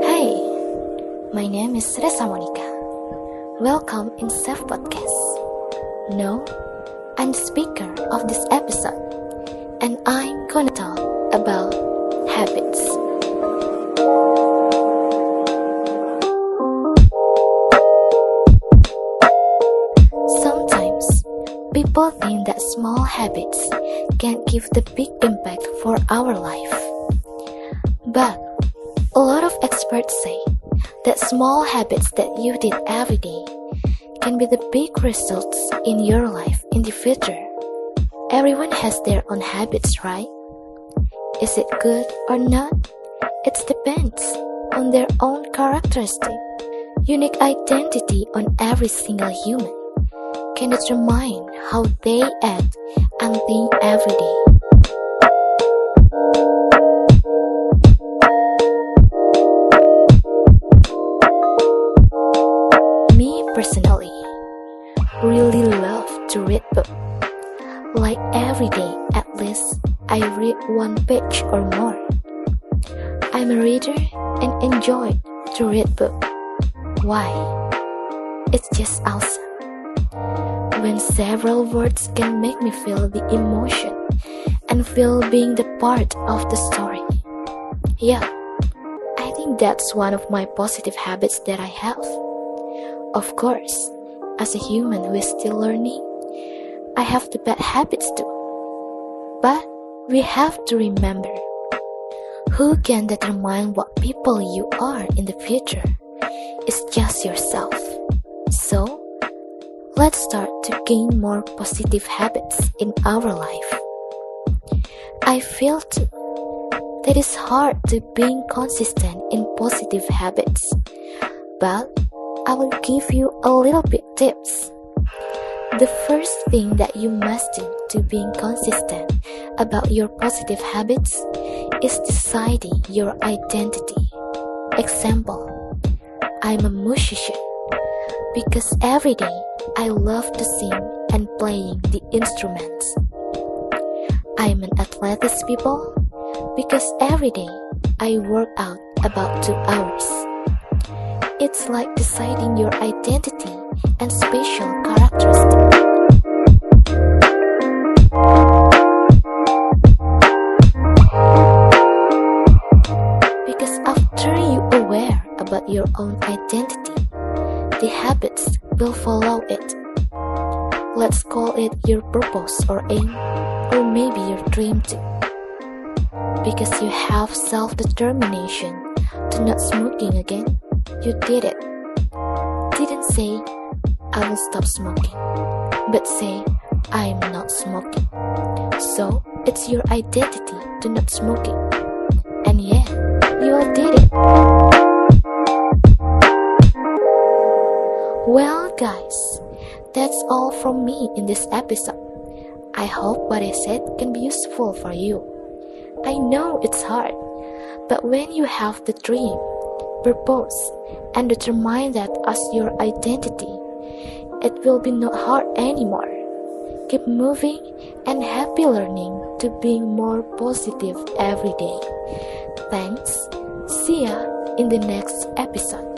Hey, my name is Resa Monica. Welcome in Self Podcast. No, I'm the speaker of this episode, and I'm gonna talk about habits. People think that small habits can give the big impact for our life. But a lot of experts say that small habits that you did every day can be the big results in your life in the future. Everyone has their own habits, right? Is it good or not? It depends on their own characteristic, unique identity on every single human. Can determine how they act and think every day. Me personally, really love to read book. Like every day, at least I read one page or more. I'm a reader and enjoy to read book. Why? It's just awesome. When several words can make me feel the emotion and feel being the part of the story. Yeah, I think that's one of my positive habits that I have. Of course, as a human who is still learning, I have the bad habits too. But we have to remember who can determine what people you are in the future? It's just yourself. Let's start to gain more positive habits in our life. I feel too that it's hard to being consistent in positive habits, but I will give you a little bit tips. The first thing that you must do to being consistent about your positive habits is deciding your identity. Example, I'm a musician because every day I love to sing and playing the instruments. I'm an athletics people because every day I work out about two hours. It's like deciding your identity and special characteristics. Because after you aware about your own identity, the habits will follow it. Let's call it your purpose or aim, or maybe your dream too. Because you have self determination to not smoking again, you did it. Didn't say, I will stop smoking, but say, I am not smoking. So, it's your identity to not smoking. And yeah, you all did it. Well, guys, that's all from me in this episode. I hope what I said can be useful for you. I know it's hard, but when you have the dream, purpose, and determine that as your identity, it will be not hard anymore. Keep moving and happy learning to being more positive every day. Thanks. See ya in the next episode.